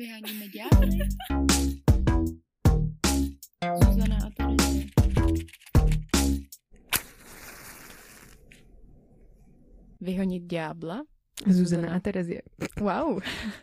Vyháníme ďábly. Zuzana a Terezie. Vyhonit ďábla? Zuzana a Terezie. Wow.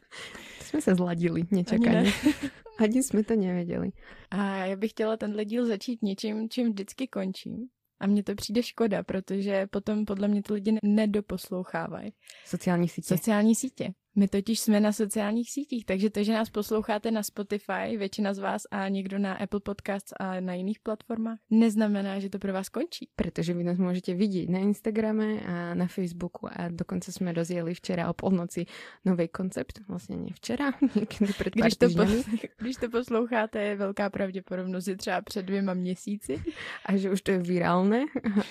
Jsme se zladili Ani nečakaně. ne. Ani jsme to nevěděli. A já bych chtěla tenhle díl začít něčím, čím vždycky končím. A mně to přijde škoda, protože potom podle mě ty lidi nedoposlouchávají. Sociální sítě. Sociální sítě. My totiž jsme na sociálních sítích, takže to, že nás posloucháte na Spotify, většina z vás a někdo na Apple Podcasts a na jiných platformách, neznamená, že to pro vás končí. Protože vy nás můžete vidět na Instagrame a na Facebooku a dokonce jsme rozjeli včera o polnoci nový koncept. Vlastně ne včera, někdy před Když to, po, když to posloucháte, je velká pravděpodobnost, že třeba před dvěma měsíci. A že už to je virálne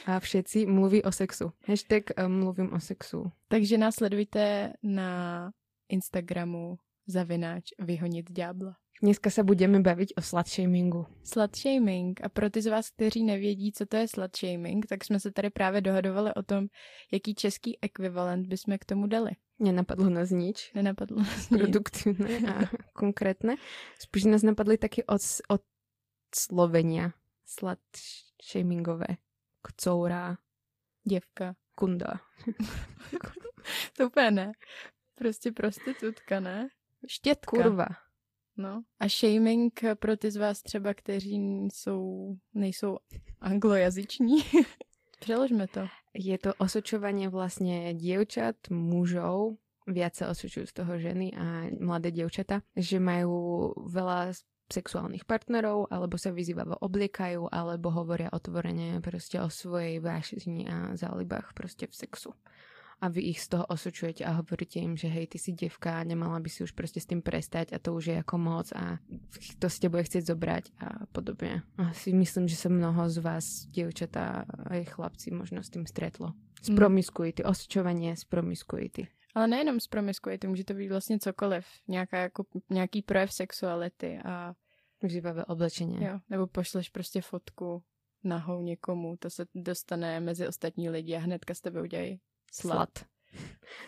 a všetci mluví o sexu. Hashtag eh, mluvím o sexu. Takže nás sledujte na Instagramu zavináč vyhonit ďábla. Dneska se budeme bavit o slutshamingu. Slutshaming. A pro ty z vás, kteří nevědí, co to je slutshaming, tak jsme se tady právě dohadovali o tom, jaký český ekvivalent bychom k tomu dali. Nenapadlo nás nič Nenapadlo nás nic. produktívne a konkrétne. Spíš nás napadly taky od, od slovenia. Slutshamingové. Kcoura, Děvka. kunda. To úplně ne. Prostě prostitutka, ne? Štětka. Kurva. No. A shaming pro ty z vás třeba, kteří jsou, nejsou anglojazyční. Přeložme to. Je to osočovanie vlastne dievčat, mužov, viac sa osočujú z toho ženy a mladé dievčata, že majú veľa sexuálnych partnerov, alebo sa vyzývavo obliekajú, alebo hovoria otvorene proste o svojej vášni a zálibách proste v sexu. A vy ich z toho osočujete a hovoríte im, že hej, ty si devka, nemala by si už proste s tým prestať a to už je ako moc a to si bude chcieť zobrať a podobne. A si myslím, že sa mnoho z vás, dievčatá aj chlapci, možno s tým stretlo. Z Mm. promiskuity, osočovanie z promiskuity. Ale nejenom z promiskuity, může to být vlastně cokoliv. Nějaká, jako, nějaký projev sexuality a Živavé oblečenie. jo, nebo pošleš prostě fotku nahou někomu, to se dostane mezi ostatní lidi a hnedka s tebe udělají Slat.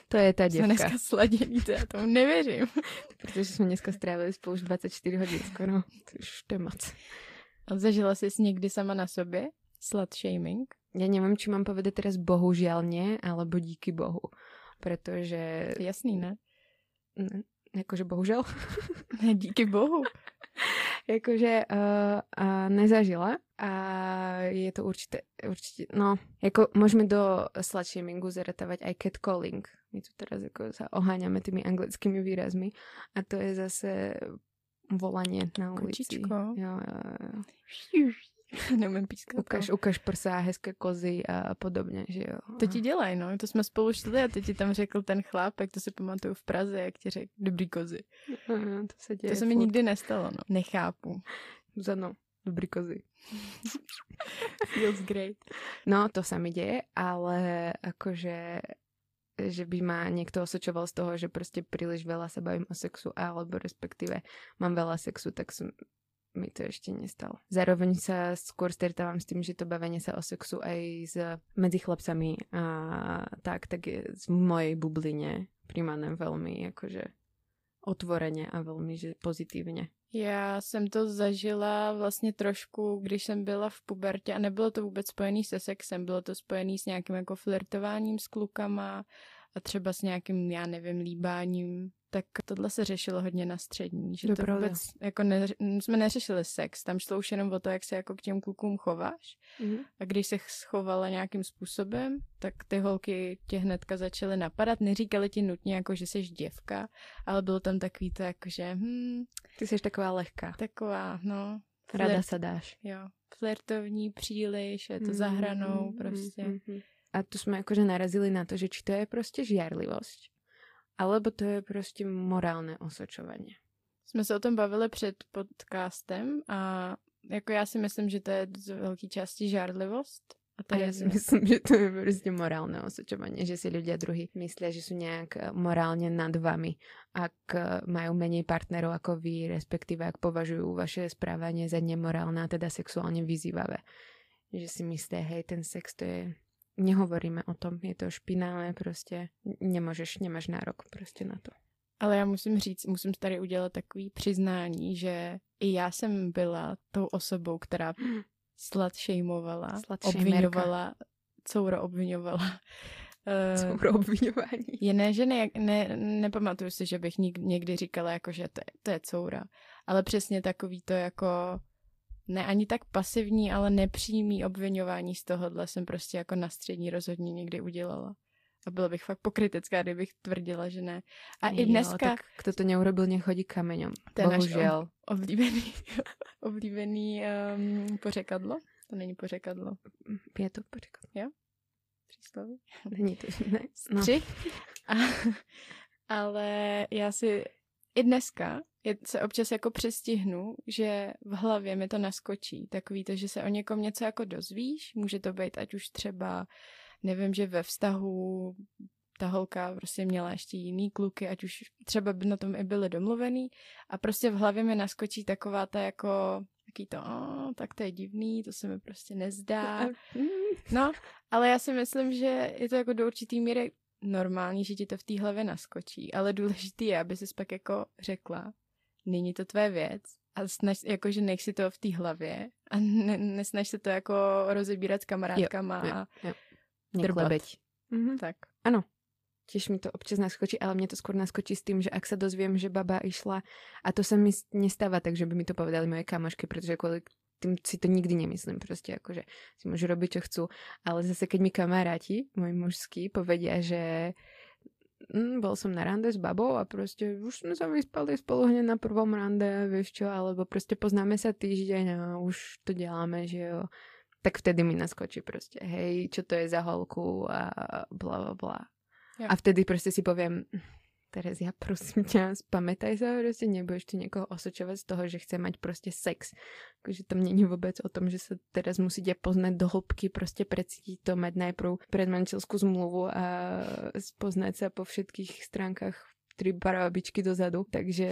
To je ta Jsme děvka. dneska sladění, to já tomu nevěřím. Protože jsme dneska strávili spolu už 24 hodin skoro. To už to je moc. A zažila jsi někdy sama na sobě slut shaming? Ja neviem, či mám povedať teraz bohužiaľ nie, alebo díky Bohu. Pretože, Jasný, ne? ne, akože bohužiaľ, Ne, díky bohu. akože uh, uh, nezažila a je to určite, určite, no, ako môžeme do slutshamingu zaratávať aj catcalling. My tu teraz ako sa oháňame tými anglickými výrazmi a to je zase volanie na ulici. Kočičko. Jo, jo, jo. Neumím pískat. Ukaž, ukaž prsa, hezké kozy a podobně, že jo. To ti dělají, no. To jsme spolu šli a teď ti tam řekl ten chlápek, to si pamatuju v Praze, jak ti řekl, dobrý kozy. Aha, to se děje To se mi furt. nikdy nestalo, no. Nechápu. Zano, dobrý kozy. Feels great. No, to sa mi deje, ale akože že by ma niekto osočoval z toho, že proste príliš veľa sa bavím o sexu, alebo respektíve mám veľa sexu, tak som mi to ešte nestalo. Zároveň sa skôr stretávam s tým, že to bavenie sa o sexu aj s, medzi chlapcami a tak, tak je v mojej bubline príjmané veľmi akože otvorene a veľmi že pozitívne. Já jsem to zažila vlastně trošku, když jsem byla v pubertě a nebylo to vůbec spojený se sexem, bylo to spojený s nějakým jako flirtováním s klukama a třeba s nějakým, já nevím, líbáním. Tak tohle se řešilo hodně na střední, že To vůbec, jako ne, jsme neřešili sex, tam šlo už jenom o to, jak se jako k těm klukům chováš. Mm-hmm. A když se schovala nějakým způsobem, tak ty holky tě hnedka začaly napadat. Neříkali ti nutně jako, že jsi děvka, ale bylo tam takový to jako, že hm, Ty jsi taková lehká. taková, no, Rada flirt, sa dáš. jo, flirtovní příliš, je to Mm, za hranou mm, prostě. mm, mm. A tu jsme akože narazili na to, že či to je prostě žiarlivosť, alebo to je prostě morálne osočovanie. Jsme se o tom bavili před podcastem a jako já si myslím, že to je z velké části žárlivost. A to A ja si myslím, že to je prostě morálne osočovanie, že si ľudia druhý myslia, že sú nejak eh, morálne nad vami, ak eh, majú menej partnerov ako vy, respektíve ak považujú vaše správanie za nemorálne a teda sexuálne vyzývavé. Že si myslia, hej, ten sex to je nehovoríme o tom, je to špinavé, prostě nemôžeš, nemáš nárok prostě na to. Ale já musím říct, musím tady udělat takový přiznání, že i já jsem byla tou osobou, která slat shameovala, obvinovala, couro obvinovala. Couro obvinování. Je ne, že ne, ne, nepamatuju si, že bych někdy říkala, jako, že to je, to je coura. Ale přesně takový to jako ne ani tak pasivní, ale nepřímý obvinování z tohohle jsem prostě jako na střední rozhodně někdy udělala. A byla bych fakt pokritická, kdybych tvrdila, že ne. A jo, i dneska... tak kdo to neurobil, nechodí kameňom. To je Bohužel. Náš oblíbený, oblíbený um, pořekadlo. To není pořekadlo. Je to pořekadlo. Jo? Přísloví? Není to, ne. No. A, ale já si i dneska je, se občas jako přestihnu, že v hlavě mi to naskočí. Takový to, že se o někom něco jako dozvíš, může to být ať už třeba, nevím, že ve vztahu ta holka prostě měla ještě jiný kluky, ať už třeba by na tom i byly domluvený a prostě v hlavě mi naskočí taková ta jako taký to, oh, tak to je divný, to se mi prostě nezdá. No, ale já si myslím, že je to jako do určitý míry normální, že ti to v té hlavě naskočí, ale důležitý je, aby si pak jako řekla, není to tvé věc a snaž, jakože nech si to v té hlavě a ne, nesnaž se to jako rozebírat s kamarádkama jo, jo, jo. a drbat. Mhm. Tak. Ano, tiež mi to občas naskočí, ale mne to skôr naskočí s tým, že ak sa dozviem, že baba išla, a to sa mi nestáva tak, že by mi to povedali moje kamošky, pretože kvôli tým si to nikdy nemyslím, proste akože si môžu robiť, čo chcú, ale zase keď mi kamaráti, moji mužskí, povedia, že mm, bol som na rande s babou a proste už sme sa vyspali spolu hneď na prvom rande, vieš čo, alebo proste poznáme sa týždeň a už to děláme, že jo. Tak vtedy mi naskočí proste, hej, čo to je za holku a bla bla bla. Jo. A vtedy prostě si poviem, Terezia, prosím ťa, spamätaj sa, proste nebudeš tu niekoho osočovať z toho, že chce mať proste sex. Takže to není vôbec o tom, že sa teraz musíte poznať do hĺbky, proste precítiť to, mať najprv predmanželskú zmluvu a spoznať sa po všetkých stránkach tri barabičky dozadu, takže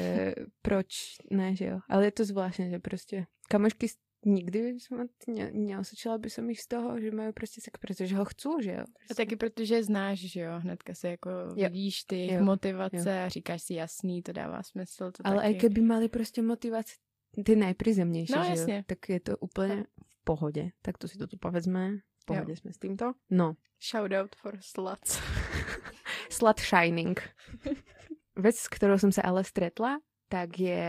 proč ne, že jo. Ale je to zvláštne, že prostě kamošky nikdy jsem ne, neosvědčila by som ich z toho, že mají prostě sex, protože ho chcú, že jo. Prostě. A taky protože znáš, že jo, hnedka se jako jo. vidíš ty jejich motivace jo. a říkáš si jasný, to dává smysl. To Ale taky... i kdyby mali prostě motivaci ty nejprizemnější, no, že jasně. jo, tak je to úplně v pohodě. Tak to si to tu povedzme, v pohodě jo. jsme s tímto. No. Shout out for sluts. Slut shining. Vec, s ktorou som sa ale stretla, tak je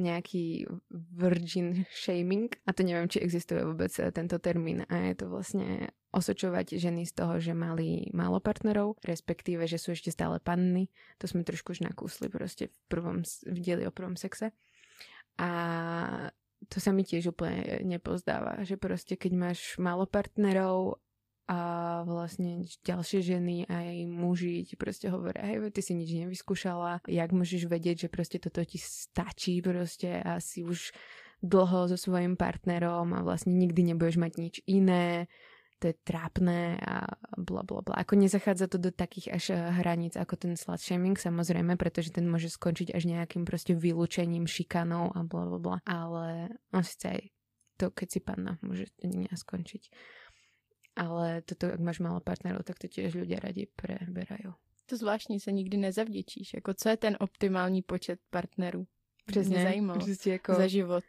nejaký virgin shaming a to neviem, či existuje vôbec eh, tento termín a je to vlastne osočovať ženy z toho, že mali málo partnerov, respektíve, že sú ešte stále panny. To sme trošku už nakúsli proste v prvom v dieli o prvom sexe. A to sa mi tiež úplne nepozdáva, že proste keď máš málo partnerov a vlastne ďalšie ženy aj muži ti proste hovoria, hej, ty si nič nevyskúšala, jak môžeš vedieť, že proste toto ti stačí proste a si už dlho so svojím partnerom a vlastne nikdy nebudeš mať nič iné, to je trápne a bla bla bla. Ako nezachádza to do takých až eh, hraníc ako ten slut shaming, samozrejme, pretože ten môže skončiť až nejakým proste vylúčením, šikanou a bla bla bla. Ale on síce aj to, keď si panna, môže to skončiť ale toto, jak máš málo partnerů, tak to těž lidé rádi preberají. To zvláštní, se nikdy nezavděčíš. Jako co je ten optimální počet partnerů? Přesně, Mě zajímalo. jako... Za život.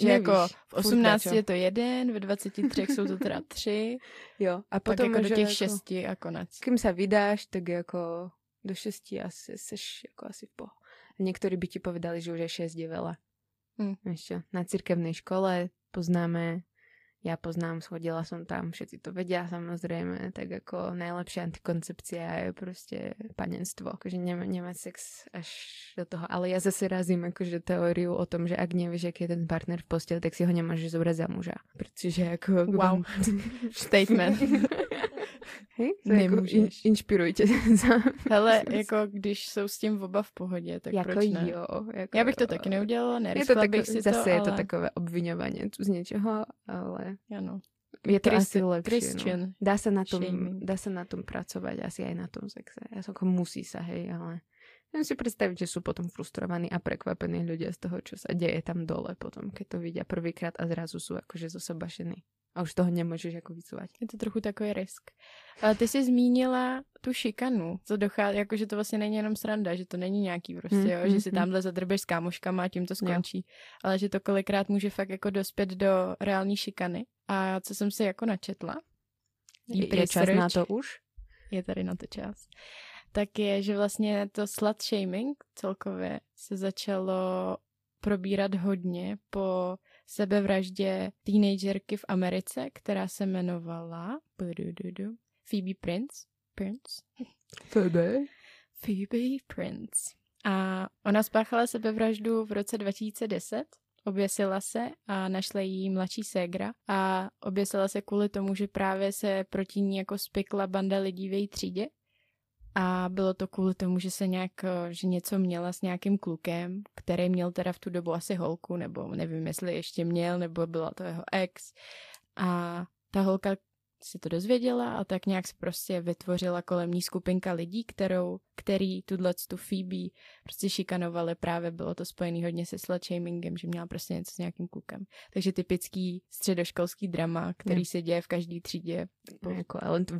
Že Nevíš, jako v 18 je to jeden, ve 23 jsou to teda tři. Jo, a potom jako do těch jako, šesti a konec. Kým se vydáš, tak jako do šesti asi seš jako asi v poho. Někteří by ti povedali, že už je šest je veľa. Hmm. Ešte, na cirkevnej škole poznáme ja poznám, schodila som tam, všetci to vedia samozrejme, tak ako najlepšia antikoncepcia je proste panenstvo, akože nemá, nemá sex až do toho, ale ja zase razím akože teóriu o tom, že ak nevieš, aký je ten partner v posteli, tak si ho nemáš zobrať za muža, pretože ako... Wow, statement. Hej? Jako in, inšpirujte. Hele, jako když jsou s tím oba v pohodě, tak jako proč ne? Jo, jako, Já bych to taky neudělala, neriskla bych si zase to, je to takové obvinovanie tu z něčeho, ale... Ano. Je to Chris, asi. Christian. No. Dá, sa na tom, dá sa na tom pracovať, asi aj na tom sexe. Ja som ako musí sa, hej, ale Viem si predstaviť, že sú potom frustrovaní a prekvapení ľudia z toho, čo sa deje tam dole potom, keď to vidia prvýkrát a zrazu sú akože zosobašení. A už toho nemůžeš jako vycovat. Je to trochu takový risk. Ale ty jsi zmínila tu šikanu, co dochází, jako že to vlastně není jenom sranda, že to není nějaký prostě, hmm, jo, hmm, že si hmm. tamhle zadrbeš s kámoškama a tím to skončí, jo. ale že to kolikrát může fakt jako dospět do reální šikany. A co jsem si jako načetla, je, je čas na to už? Je tady na to čas. Tak je, že vlastně to slut shaming celkově se začalo probírat hodně po sebevraždě teenagerky v Americe, která se jmenovala Phoebe Prince. Prince. Phoebe. Phoebe Prince. A ona spáchala sebevraždu v roce 2010 oběsila se a našla jí mladší ségra a oběsila se kvůli tomu, že právě se proti ní jako spikla banda lidí v její třídě a bylo to kvůli tomu, že se nějak, že něco měla s nějakým klukem, který měl teda v tu dobu asi holku, nebo nevím, jestli ještě měl, nebo byla to jeho ex. A ta holka si to dozvěděla a tak nějak se prostě vytvořila kolem ní skupinka lidí, kterou, který tuhle tu Phoebe prostě šikanovali. Právě bylo to spojený hodně se slut shamingem, že měla prostě něco s nějakým klukem. Takže typický středoškolský drama, který ne. se děje v každé třídě. Jako, to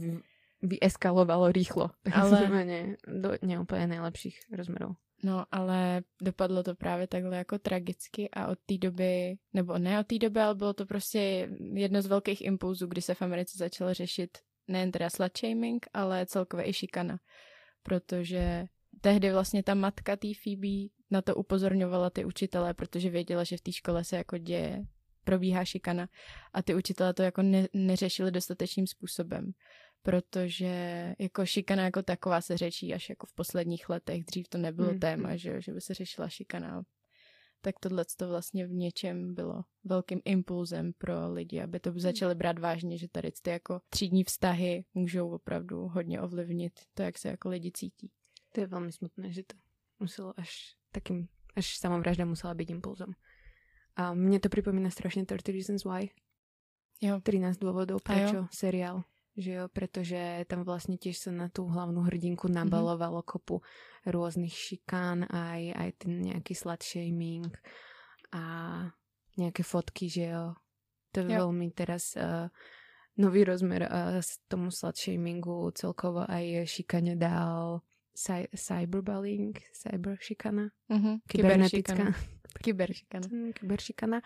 vyeskalovalo rýchlo. Ale... Ne, do neúplně nejlepších rozměrů. No, ale dopadlo to právě takhle jako tragicky a od té doby, nebo ne od té doby, ale bylo to prostě jedno z velkých impulzů, kdy se v Americe začalo řešit nejen teda slut shaming, ale celkově i šikana. Protože tehdy vlastně ta matka té Phoebe na to upozorňovala ty učitele, protože věděla, že v té škole se jako děje, probíhá šikana a ty učitelé to jako ne, neřešili dostatečným způsobem protože jako šikana jako taková se řečí až jako v posledních letech. Dřív to nebylo mm. téma, že, že by se řešila šikana. Tak tohle to vlastně v něčem bylo velkým impulzem pro lidi, aby to začali brát vážně, že tady ty jako třídní vztahy můžou opravdu hodně ovlivnit to, jak se jako lidi cítí. To je velmi smutné, že to muselo až takým, až samovražda musela být impulzem. A mně to připomíná strašně 30 Reasons Why. Jo. 13 důvodů, proč seriál že jo, pretože tam vlastne tiež sa na tú hlavnú hrdinku mhm. nabalovalo mm-hmm. kopu rôznych šikán, aj, aj ten nejaký slut shaming a nejaké fotky, že jo. To je jo. veľmi teraz uh, nový rozmer uh, z tomu slut shamingu celkovo aj šikane dal cy- cyberbullying, cyberšikana, mm-hmm. kybernetická. Kyberšikana. Kyberšikana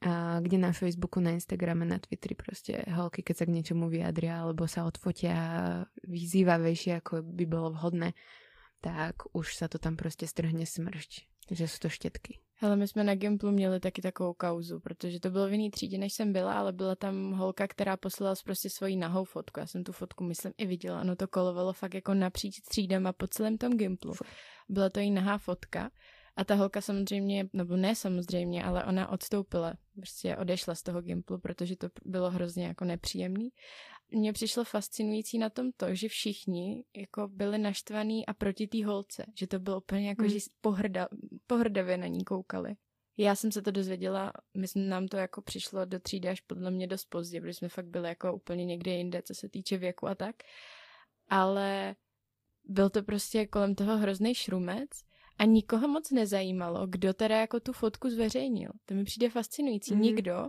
a kde na Facebooku, na Instagrame, na Twitteri prostě holky, keď sa k niečomu vyjadria alebo sa odfotia vyzývavejšie, ako by bolo vhodné, tak už sa to tam prostě strhne smršť, že jsou to štětky. Hele, my jsme na Gimplu měli taky takovou kauzu, protože to bylo v jiný třídě, než jsem byla, ale byla tam holka, která poslala prostě svoji nahou fotku. Já jsem tu fotku, myslím, i viděla. Ono to kolovalo fakt jako napříč třídama po celém tom Gimplu. Byla to jí nahá fotka a ta holka samozřejmě, nebo ne samozřejmě, ale ona odstoupila, prostě odešla z toho Gimplu, protože to bylo hrozně jako nepříjemný. Mně přišlo fascinující na tom to, že všichni jako byli naštvaní a proti té holce, že to bylo úplně jako, hmm. že pohrda, pohrdavě na ní koukali. Já jsem se to dozvěděla, myslím, nám to jako přišlo do třídy až podle mě dost pozdě, protože jsme fakt byli jako úplně někde jinde, co se týče věku a tak. Ale byl to prostě kolem toho hrozný šrumec a nikoho moc nezajímalo, kdo teda jako tu fotku zveřejnil. To mi přijde fascinující. Mm. Nikdo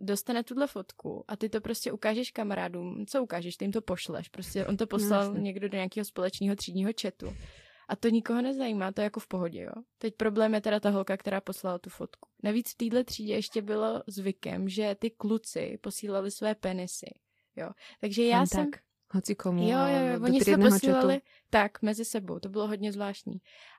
dostane tuhle fotku a ty to prostě ukážeš kamarádům. Co ukážeš? Ty jim to pošleš. Prostě on to poslal no, někdo do nějakého společného třídního chatu. A to nikoho nezajímá, to je jako v pohodě, jo. Teď problém je teda ta holka, která poslala tu fotku. Navíc v téhle třídě ještě bylo zvykem, že ty kluci posílali své penisy, jo. Takže já Jen jsem... Tak. Hoci komu. Jo, jo, jo. Oni se posílali četu. tak mezi sebou, to bylo hodně zvláštní.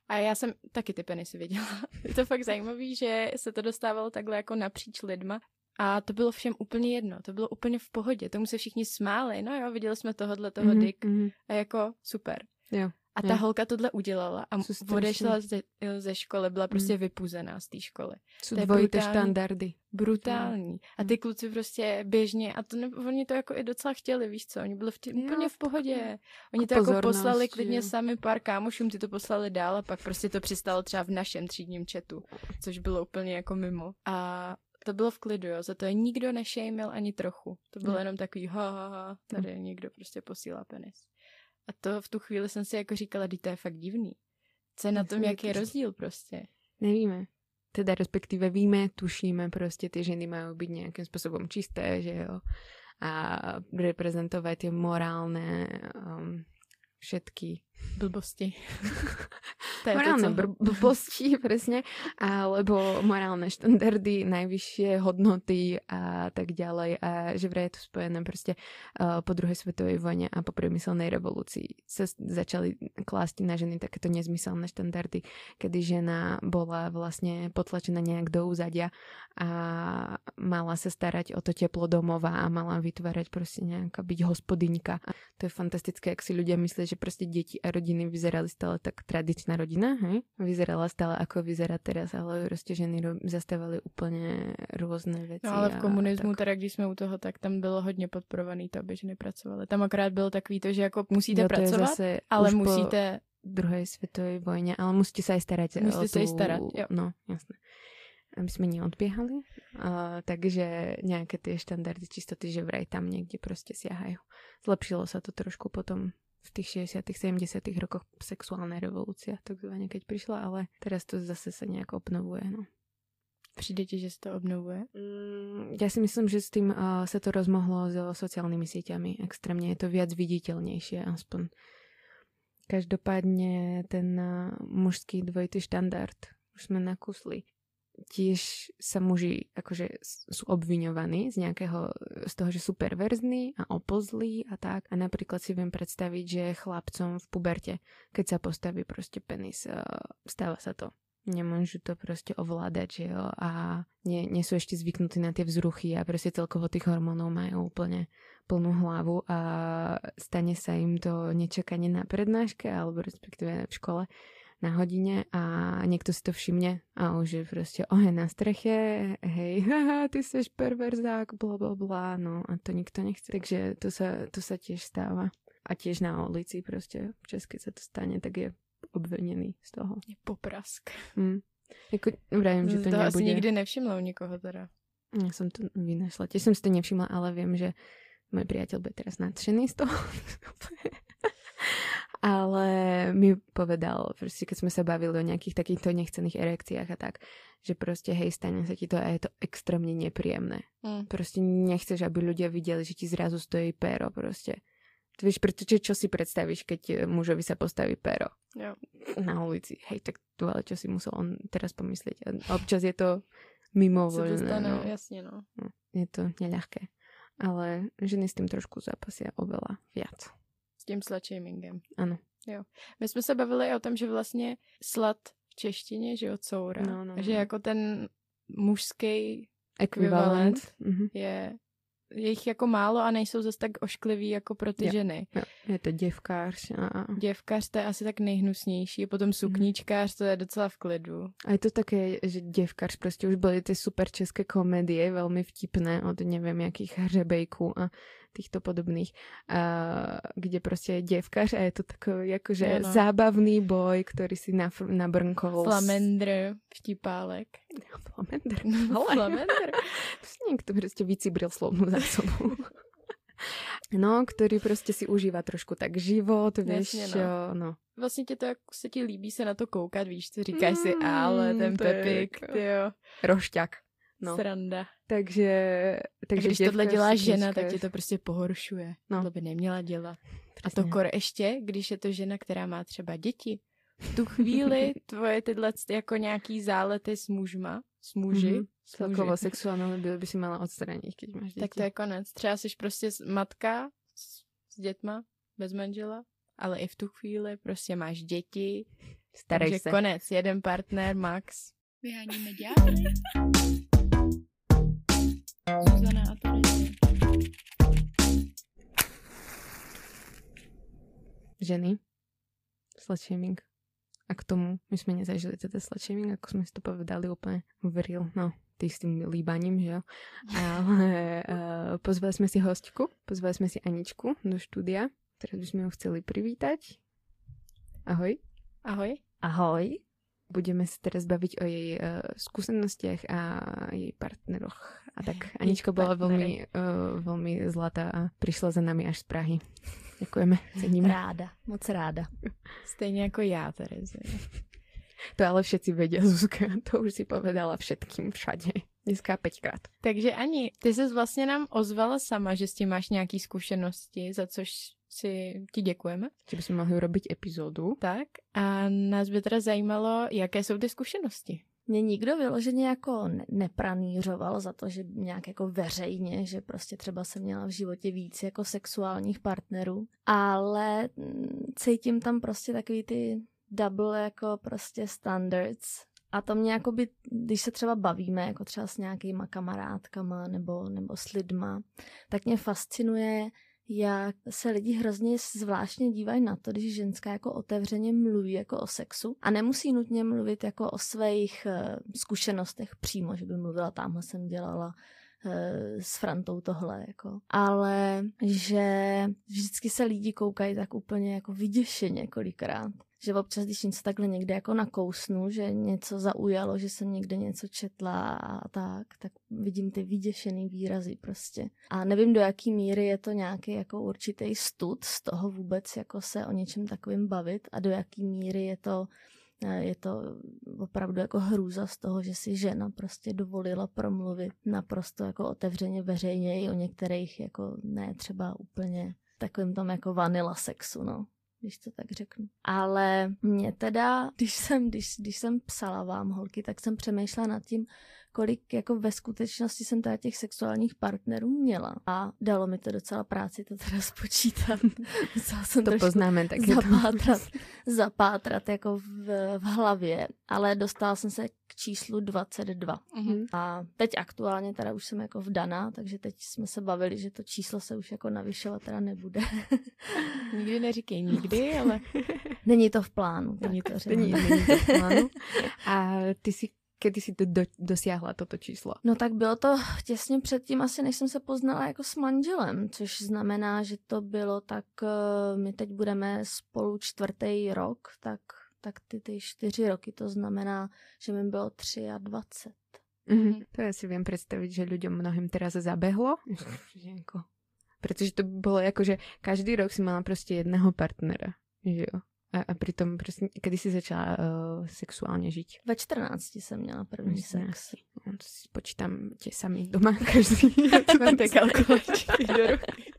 A já jsem taky ty penisy viděla. je to fakt zajímavé, že se to dostávalo takhle jako napříč lidma. A to bylo všem úplně jedno, to bylo úplně v pohodě, tomu se všichni smáli, no jo, viděli jsme tohohle, toho mm-hmm. dick mhm. a jako super. Jo. A ta jo. holka tohle udělala a odešla ze, ze školy, byla prostě mm. vypuzená z té školy. Jsou to dvojité štandardy. Brutální. A ty kluci prostě běžně, a to ne, oni to jako i docela chtěli, víš co, oni byli v tě, úplně v pohodě. Oni to jako poslali klidně že? sami pár kámošům, ty to poslali dál a pak prostě to přistalo třeba v našem třídním chatu, což bylo úplně jako mimo. A to bylo v klidu, jo, za to je nikdo nešejmil ani trochu. To bylo jenom takový, ha, ha, ha, tady někdo prostě posílá penis. A to v tu chvíli jsem si jako říkala, to je fakt divný. Co je na tom, jaký je rozdíl prostě? Nevíme. teda respektíve víme, tušíme, prostě ty ženy majú byť nejakým spôsobom čisté, že jo, a reprezentovať tie morálne um, všetky blbosti. to je morálne to, blbosti, presne, alebo morálne štandardy, najvyššie hodnoty a tak ďalej. A že vraj je to spojené proste uh, po druhej svetovej vojne a po priemyselnej revolúcii sa začali klásť na ženy takéto nezmyselné štandardy, kedy žena bola vlastne potlačená nejak do úzadia a mala sa starať o to teplo domova a mala vytvárať proste nejaká byť hospodyňka. A to je fantastické, ak si ľudia myslí, že proste deti a rodiny vyzerali stále tak tradičná rodina, hej? Vyzerala stále ako vyzerá teraz, ale prostě ženy zastávali úplně různé věci. No ale v komunismu, teda když jsme u toho, tak tam bylo hodně podporovaný to, aby ženy pracovaly. Tam akorát bylo takový to, že jako musíte jo, pracovat, zase ale musíte... druhé světové vojně, ale musíte se aj starat. Musíte se aj starat, jo. No, jasné aby jsme neodběhali. Uh, takže nějaké ty štandardy čistoty, že vraj tam někde prostě siahají. Zlepšilo se to trošku potom v tých 60 70 rokoch sexuálna revolúcia, takzvaně, keď prišla, ale teraz to zase sa nejak obnovuje, no. Přijde ti, že se to obnovuje? Mm, ja si myslím, že s tým uh, sa to rozmohlo so sociálnymi sieťami. Extrémne je to viac viditeľnejšie, aspoň. Každopádne ten uh, mužský dvojitý štandard už sme nakusli tiež sa muži akože sú obviňovaní z nejakého, z toho, že sú perverzní a opozlí a tak. A napríklad si viem predstaviť, že chlapcom v puberte, keď sa postaví proste penis, eh, stáva sa to. Nemôžu to proste ovládať, že jo, a nie, nie sú ešte zvyknutí na tie vzruchy a proste celkovo tých hormónov majú úplne plnú hlavu a stane sa im to nečakanie na prednáške alebo respektíve v škole na hodine a niekto si to všimne a už je proste oheň na streche, hej, haha, ty seš perverzák, bla bla bla, no a to nikto nechce. Takže to sa, to sa tiež stáva. A tiež na ulici proste, čas keď sa to stane, tak je obvinený z toho. Je poprask. Hmm. Jako, vravím, že to, to nebude. asi nikdy nevšimla u nikoho teda. Ja som to vynašla. Tiež som si to nevšimla, ale viem, že môj priateľ bude teraz nadšený z toho. ale mi povedal, proste keď sme sa bavili o nejakých takýchto nechcených erekciách a tak, že proste hej, stane sa ti to a je to extrémne nepríjemné. Mm. Proste nechceš, aby ľudia videli, že ti zrazu stojí péro proste. Vieš, pretože čo si predstavíš, keď e, mužovi sa postaví péro jo. na ulici. Hej, tak to ale čo si musel on teraz pomyslieť. A občas je to mimo voľné. No. Jasne, no. no. Je to neľahké. Ale ženy s tým trošku zápasia oveľa viac tím slutshamingem. Ano. Jo. My jsme se bavili o tom, že vlastně slad v češtině, že jo, coura, no, no, že no. jako ten mužský ekvivalent mm-hmm. je je jich jako málo a nejsou zase tak oškliví jako pro ty jo, ženy. Jo. Je to děvkář. A... Děvkář to je asi tak nejhnusnější, potom mhm. sukníčkář to je docela v klidu. A je to také, že děvkář prostě už byly ty super české komedie, velmi vtipné od nevím jakých hřebejků a týchto podobných, uh, kde prostě je děvkař a je to takový jakože no. zábavný boj, který si nafr- nabrnkol. Flamendr, vtipálek. Flamendr. No, Flamendr. Někdo prostě vycibril slovnou zásobu. No, který prostě si užívá trošku tak život, víš, Jasně, no. no. Vlastně tě to, jak se ti líbí se na to koukat, víš, co říkáš mm, si, ale ten Pepik, jako... jo. Rošťak. No. Sranda. Takže, takže když tohle dělá žena, tak ti to prostě pohoršuje. No. To by neměla dělat. Přesně. A to kor ještě, když je to žena, která má třeba děti. V tu chvíli tvoje tyhle jako nějaký zálety s mužma, s muži, mm-hmm. Celkovo sexuální by, by si měla odstranit, když máš děti. Tak to je konec. Třeba jsi prostě matka s, s dětma, bez manžela, ale i v tu chvíli prostě máš děti. Starej takže se. konec. Jeden partner, max. Vyháníme ďábly. Ženy. Slutshaming. A k tomu my jsme nezažili teda slutshaming, ako jsme si to povedali úplně v real, no, ty s tým líbaním, že jo. Ale uh, pozvali jsme si hostku, pozvali jsme si Aničku do štúdia. Teraz bychom ju chceli privítať. Ahoj. Ahoj. Ahoj. Budeme sa teraz baviť o jej uh, skúsenostiach a jej partneroch. A tak Anička bola veľmi, uh, veľmi zlatá a prišla za nami až z Prahy. Děkujeme, ceníme. Ráda, moc ráda. Stejně jako já, Terezie. To ale všetci vedia, Zuzka. To už si povedala všetkým všade. Dneska pětkrát. Takže Ani, ty se vlastně nám ozvala sama, že s tím máš nějaký zkušenosti, za což si ti děkujeme. Že bychom mohli urobiť epizódu. Tak a nás by teda zajímalo, jaké jsou ty zkušenosti. Mě nikdo vyloženě jako ne- nepranířoval za to, že nějak jako veřejně, že prostě třeba jsem měla v životě víc jako sexuálních partnerů, ale mm, cítím tam prostě takový ty double jako prostě standards. A to mě jako by, když se třeba bavíme jako třeba s nějakýma kamarádkama nebo, nebo s lidma, tak mě fascinuje, jak se lidi hrozně zvláštně dívají na to, když ženská jako otevřeně mluví jako o sexu a nemusí nutně mluvit jako o svých uh, zkušenostech přímo, že by mluvila, tamhle jsem dělala uh, s Frantou tohle, jako. Ale že vždycky se lidi koukají tak úplně jako vyděšeně kolikrát že občas, když něco takhle někde jako nakousnu, že něco zaujalo, že jsem někde něco četla a tak, tak vidím ty vyděšený výrazy prostě. A nevím, do jaký míry je to nějaký jako určitý stud z toho vůbec jako se o něčem takovým bavit a do jaký míry je to je to opravdu jako hrůza z toho, že si žena prostě dovolila promluvit naprosto jako otevřeně veřejně i o některých jako ne třeba úplně takovým tom jako vanila sexu, no když to tak řeknu. Ale mě teda, když jsem, když, když jsem psala vám holky, tak jsem přemýšlela nad tím, kolik jako ve skutečnosti jsem teda těch sexuálních partnerů měla. A dalo mi to docela práci to teda spočítat. Musela jsem to poznáme taky. Zapátrat, zapátrat jako v, v hlavě, ale dostala jsem se k číslu 22. Mm-hmm. A teď aktuálně teda už jsem jako vdaná, takže teď jsme se bavili, že to číslo se už jako navyšovat teda nebude. nikdy neříkej nikdy, ale... Není to v plánu. Není to, není, není to v plánu. A ty si Kedy si to do, dosiahla toto číslo? No tak bylo to těsně předtím asi, než jsem se poznala jako s manželem, což znamená, že to bylo tak, uh, my teď budeme spolu čtvrtý rok, tak, tak ty, ty čtyři roky, to znamená, že mi bylo 23. Mm-hmm. To já si vím představit, že lidem mnohým teraz zabehlo. Protože to bylo jako, že každý rok si mala prostě jedného partnera. Že jo? A, a přitom prostě, kdy jsi začala uh, sexuálně žít? Ve 14 jsem měla první sex. No, počítám tě sami doma každý. Máte kalkulačky do ruky.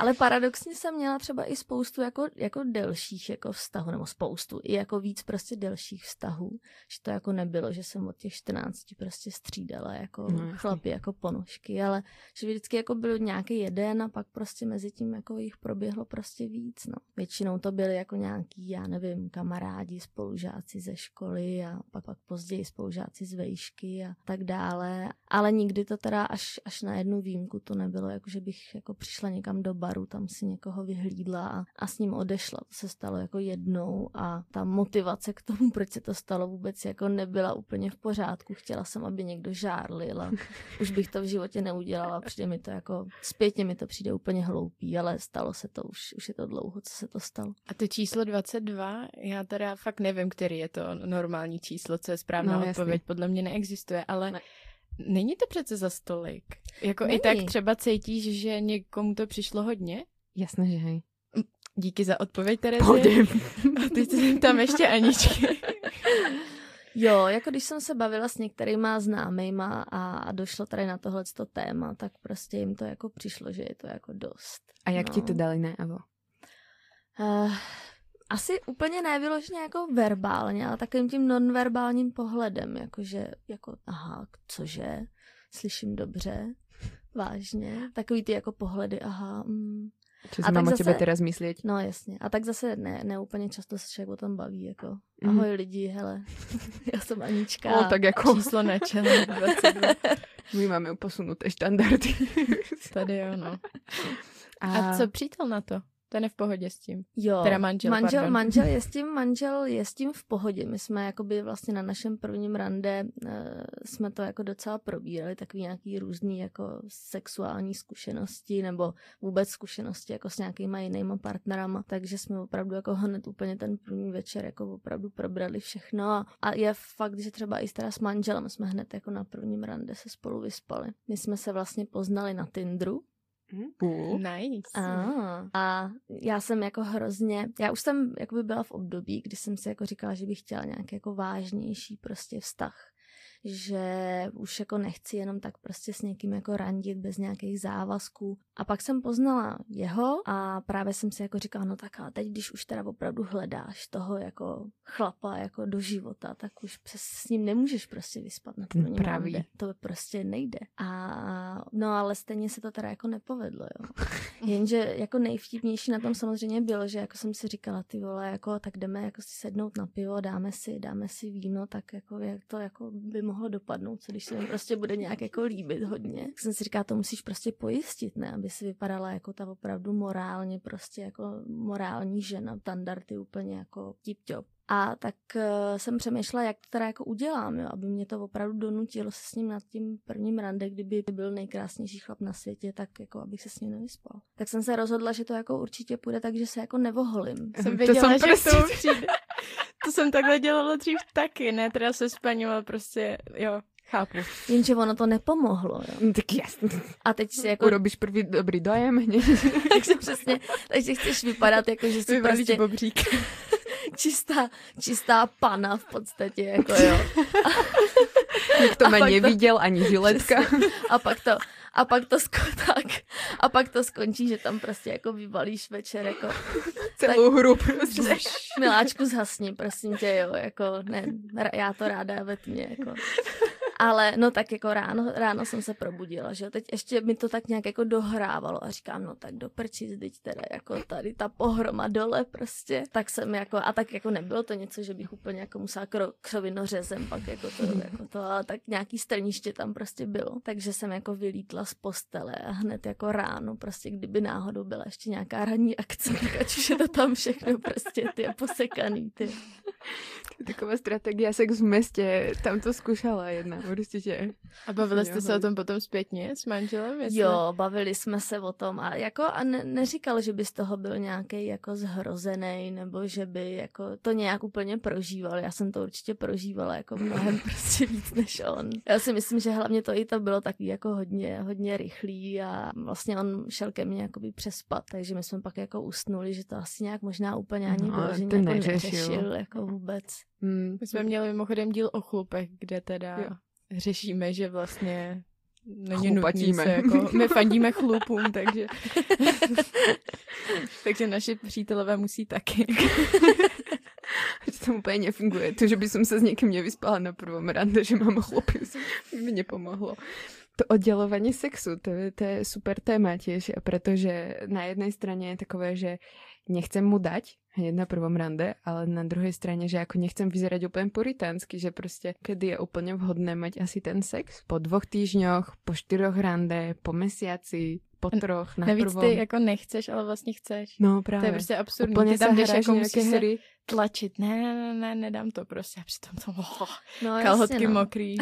Ale paradoxně jsem měla třeba i spoustu jako, jako delších jako vztahů, nebo spoustu, i jako víc prostě delších vztahů, že to jako nebylo, že jsem od těch 14 prostě střídala jako no, chlapy, jako ponožky, ale že vždycky jako byl nějaký jeden a pak prostě mezi tím jako jich proběhlo prostě víc, no. Většinou to byly jako nějaký, já nevím, kamarádi, spolužáci ze školy a pak, pak později spolužáci z vejšky a tak dále, ale nikdy to teda až, až na jednu výjimku to nebylo, jako že bych jako přišla někam do baru, tam si někoho vyhlídla a, a s ním odešla. To se stalo jako jednou a ta motivace k tomu, proč se to stalo vůbec jako nebyla úplně v pořádku. Chtěla jsem, aby někdo žárlil a už bych to v životě neudělala. Přijde mi to jako, zpětně mi to přijde úplně hloupý, ale stalo se to, už, už je to dlouho, co se to stalo. A to číslo 22, já teda fakt nevím, který je to normální číslo, co je správná no, odpověď, jasný. podle mě neexistuje, ale ne. Není to přece za stolik. Jako Není. i tak třeba cítíš, že někomu to přišlo hodně? Jasně, že hej. Díky za odpověď, Terezie. A teď jsem tam ještě Aničky. Jo, jako když jsem se bavila s některýma známejma a, a došlo tady na tohle téma, tak prostě jim to jako přišlo, že je to jako dost. A jak no. ti to dali najevo? Uh, asi úplně nevyloženě jako verbálně, ale takovým tím nonverbálním pohledem, jakože, jako, aha, cože, slyším dobře, vážně, takový ty jako pohledy, aha, mm. Co si mám o tebe teraz myslet? No jasně. A tak zase ne, ne úplně často se člověk o tom baví, jako mm. ahoj lidi, hele, já jsem Anička. No, tak jako... Číslo na čele, 22. My máme posunuté standardy. Tady jo, no. A... A co přítel na to? Ten je v pohodě s tím. Jo. Teda manžel, manžel, pardon. manžel je s tím, manžel je s tím v pohodě. My jsme jakoby vlastně na našem prvním rande uh, jsme to jako docela probírali, takový nějaký různý jako sexuální zkušenosti nebo vůbec zkušenosti jako s nějakýma jinýma partnerama, takže jsme opravdu jako hned úplně ten první večer jako opravdu probrali všechno a, a je fakt, že třeba i teda s manželem jsme hned jako na prvním rande se spolu vyspali. My jsme se vlastně poznali na Tinderu, Uh. Nice. A, a já jsem jako hrozně, já už jsem jakoby byla v období, kdy jsem si jako říkala, že bych chtěla nějaký jako vážnější prostě vztah že už jako nechci jenom tak prostě s někým jako randit bez nějakých závazků. A pak jsem poznala jeho a právě jsem si jako říkala, no tak a teď, když už teda opravdu hledáš toho jako chlapa jako do života, tak už přes s ním nemůžeš prostě vyspat na první Pravý. To prostě nejde. A no ale stejně se to teda jako nepovedlo, jo. Jenže jako nejvtipnější na tom samozřejmě bylo, že jako jsem si říkala, ty vole, jako tak jdeme jako si sednout na pivo, dáme si, dáme si víno, tak jako jak to jako by mohlo dopadnout, co když se mi prostě bude nějak jako líbit hodně. Tak jsem si říkala, to musíš prostě pojistit, ne, aby si vypadala jako ta opravdu morálně prostě jako morální žena, standardy úplně jako tip-top. A tak uh, jsem přemýšlela, jak to teda jako udělám, jo, aby mě to opravdu donutilo se s ním nad tím prvním rande, kdyby byl nejkrásnější chlap na světě, tak jako abych se s ním nevyspal. Tak jsem se rozhodla, že to jako určitě půjde tak, že se jako nevoholím. Jsem věděla, to jsem že prostě... to přijde. To jsem takhle dělala dřív taky, ne? Teda se spaním, ale prostě, jo, Chápu. Jenže ono to nepomohlo, jo. No, tak jasně. A teď si jako... Urobíš první dobrý dojem. takže přesně, takže chceš vypadat jako, že jsi Vyvalíš prostě... bobřík. čistá, čistá pana v podstatě, jako jo. Nikto mě neviděl, to... ani žiletka. A pak to, a pak to sko- tak, a pak to skončí, že tam prostě jako vybalíš večer jako celou tak, hru prostě. Miláčku zhasni, prosím tě, jo, jako ne, já to ráda ve tmě, jako. Ale no tak jako ráno, ráno jsem se probudila, že. Teď ještě mi to tak nějak jako dohrávalo a říkám, no tak do prčic, teď teda jako tady ta pohroma dole prostě. Tak jsem jako, a tak jako nebylo to něco, že bych úplně jako musela kro, křovinořezem pak jako to, jako to, ale tak nějaký strniště tam prostě bylo. Takže jsem jako vylítla z postele a hned jako ráno prostě, kdyby náhodou byla ještě nějaká ranní akce, tak ať už je to tam všechno prostě ty posekaný, ty. Taková strategie sex v městě, tam to zkušala jedna určitě. A bavili jste se o tom potom zpětně s manželem? Jestli... Jo, bavili jsme se o tom a jako a ne, neříkal, že by z toho byl nějaký jako zhrozený nebo že by jako to nějak úplně prožíval. Já jsem to určitě prožívala jako mnohem prostě víc než on. Já si myslím, že hlavně to i to bylo takový jako hodně, hodně rychlý a vlastně on šel ke mně jakoby přespat, takže my jsme pak jako usnuli, že to asi nějak možná úplně ani no, bylo, že jako neřešil jako vůbec. Hmm. My jsme měli mimochodem díl o chlupech, kde teda jo řešíme, že vlastně není nutný se jako, my fandíme chlupům, takže takže naši přítelové musí taky. že to úplně nefunguje. To, že by som se s někým nevyspala na prvom rande, že mám chlupy, mi nepomohlo. To oddělování sexu, to je, to je super téma tiež, protože na jednej straně je takové, že nechcem mu dať hneď na prvom rande, ale na druhej strane, že ako nechcem vyzerať úplne puritánsky, že prostě kedy je úplne vhodné mať asi ten sex? Po dvoch týždňoch, po štyroch rande, po mesiaci, po troch, na Navíc prvom. ty jako nechceš, ale vlastně chceš. No právě. To je prostě absurdní. Úplně ty tam jdeš jako musíš hry. tlačit. Ne, ne, ne, ne, nedám to prostě. A přitom to, oh, no, kalhotky jasně, no. mokrý.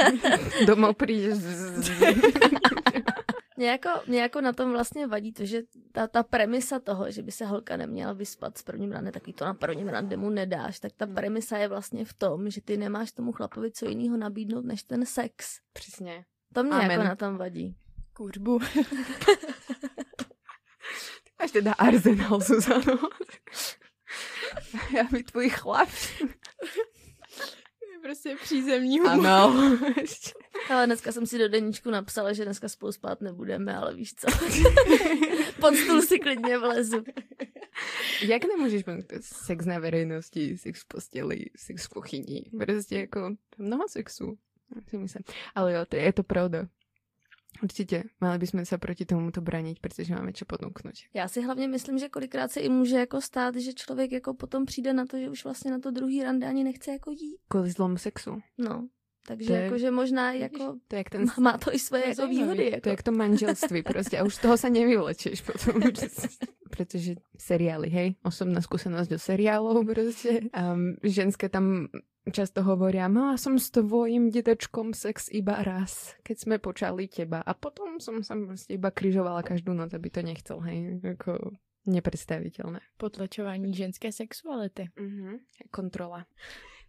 Domů přijdeš. Mě jako, mě jako na tom vlastně vadí to, že ta, ta premisa toho, že by se holka neměla vyspat s prvním rande, taky to na prvním rande mu nedáš, tak ta premisa je vlastně v tom, že ty nemáš tomu chlapovi co jiného nabídnout než ten sex. Přesně. To mě Amen. jako na tom vadí. Kuřbu. Máš teda arzenál, Zuzano. Já mi tvůj chlap prostě přízemní humor. Ano. ale dneska jsem si do deníčku napsala, že dneska spolu spát nebudeme, ale víš co. Pod stůl si klidně vlezu. Jak nemůžeš mít sex na verejnosti, sex v posteli, sex v kuchyni? Prostě jako mnoho sexu. Ale jo, to je to pravda. Určitě, mali bychom se proti tomuto bránit, protože máme čo podnuknout. Já si hlavně myslím, že kolikrát se i může jako stát, že člověk jako potom přijde na to, že už vlastně na to druhý rande ani nechce jako jít. Kvůli zlomu sexu. No, takže je, jakože možná jako to jak ten, má to i svoje jako výhody. Jako. To je jak to manželství prostě a už z toho se nevyvlečeš potom. protože seriály, hej, osobná zkušenost do seriálov prostě. Um, ženské tam často hovoria, mala som s tvojim detečkom sex iba raz, keď sme počali teba. A potom som sa prostě iba križovala každou noc, aby to nechcel, hej. Jako nepredstaviteľné. Potlačování ženské sexuality. Mm-hmm. Kontrola.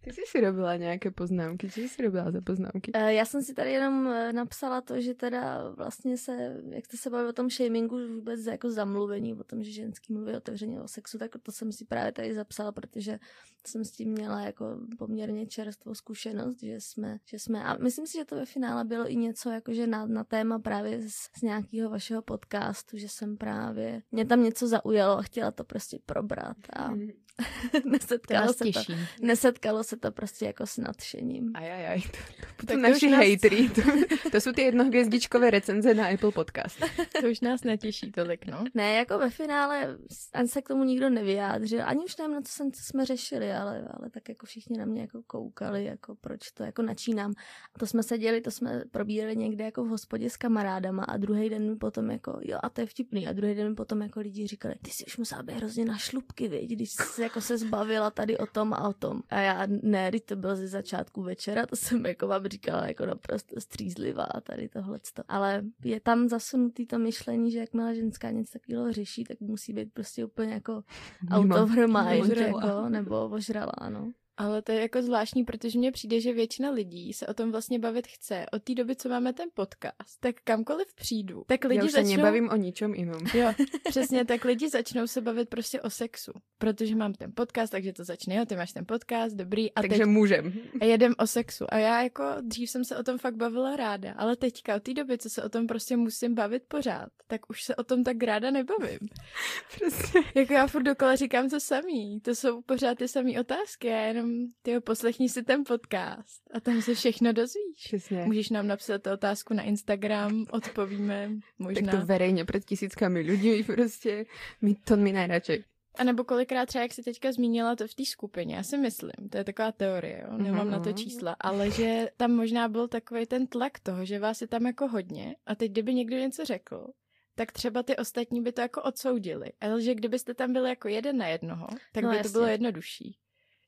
Ty jsi si robila nějaké poznámky, co jsi si robila za poznámky? Uh, já jsem si tady jenom uh, napsala to, že teda vlastně se, jak jste se bavili o tom shamingu, vůbec jako zamluvení, o tom, že ženský mluví otevřeně o sexu, tak to jsem si právě tady zapsala, protože jsem s tím měla jako poměrně čerstvou zkušenost, že jsme, že jsme, a myslím si, že to ve finále bylo i něco jakože na, na téma právě z, z nějakého vašeho podcastu, že jsem právě, mě tam něco zaujalo a chtěla to prostě probrat a mm. nesetkalo, se to, nesetkalo se to prostě jako s nadšením. Ajajaj, to, to, to, to naši nás... hejtry, to, to jsou ty jednohvězdičkové recenze na Apple Podcast. to už nás netěší tolik, no. Ne, jako ve finále ani se k tomu nikdo nevyjádřil, ani už nevím, na co, jsem, co jsme řešili, ale, ale tak jako všichni na mě jako koukali, jako proč to jako načínám. A to jsme seděli, to jsme probírali někde jako v hospodě s kamarádama a druhý den mi potom jako, jo a to je vtipný, a druhý den mi potom jako lidi říkali, ty jsi už musela být hrozně na šlubky, viď, když jsi jako se zbavila tady o tom a o tom. A já ne, když to bylo ze začátku večera, to jsem jako vám říkala jako naprosto střízlivá tady tohle. Ale je tam zasunutý to myšlení, že jakmile ženská něco takového řeší, tak musí být prostě úplně jako out of her mind, jako, nebo ožrala, ano. Ale to je jako zvláštní, protože mně přijde, že většina lidí se o tom vlastně bavit chce. Od té doby, co máme ten podcast, tak kamkoliv přijdu, tak lidi Já už začnou... se nebavím o ničem jiném. Jo, přesně, tak lidi začnou se bavit prostě o sexu. Protože mám ten podcast, takže to začne, jo, ty máš ten podcast, dobrý. A takže teď... můžem. A jedem o sexu. A já jako dřív jsem se o tom fakt bavila ráda, ale teďka od té doby, co se o tom prostě musím bavit pořád, tak už se o tom tak ráda nebavím. Přesně. Jako já furt dokola říkám to samý. To jsou pořád ty samé otázky. Já jenom ty poslechni si ten podcast a tam se všechno dozvíš. Přesně. Můžeš nám napsat otázku na Instagram, odpovíme možná. Tak to verejně před tisíckami lidí prostě, mi, to mi nejradši. A nebo kolikrát třeba, jak jsi teďka zmínila to v té skupině, já si myslím, to je taková teorie, jo? nemám mm-hmm. na to mhm. čísla, ale že tam možná byl takový ten tlak toho, že vás je tam jako hodně a teď kdyby někdo něco řekl, tak třeba ty ostatní by to jako odsoudili. Ale že kdybyste tam byli jako jeden na jednoho, tak no, by jasně. to bylo jednodušší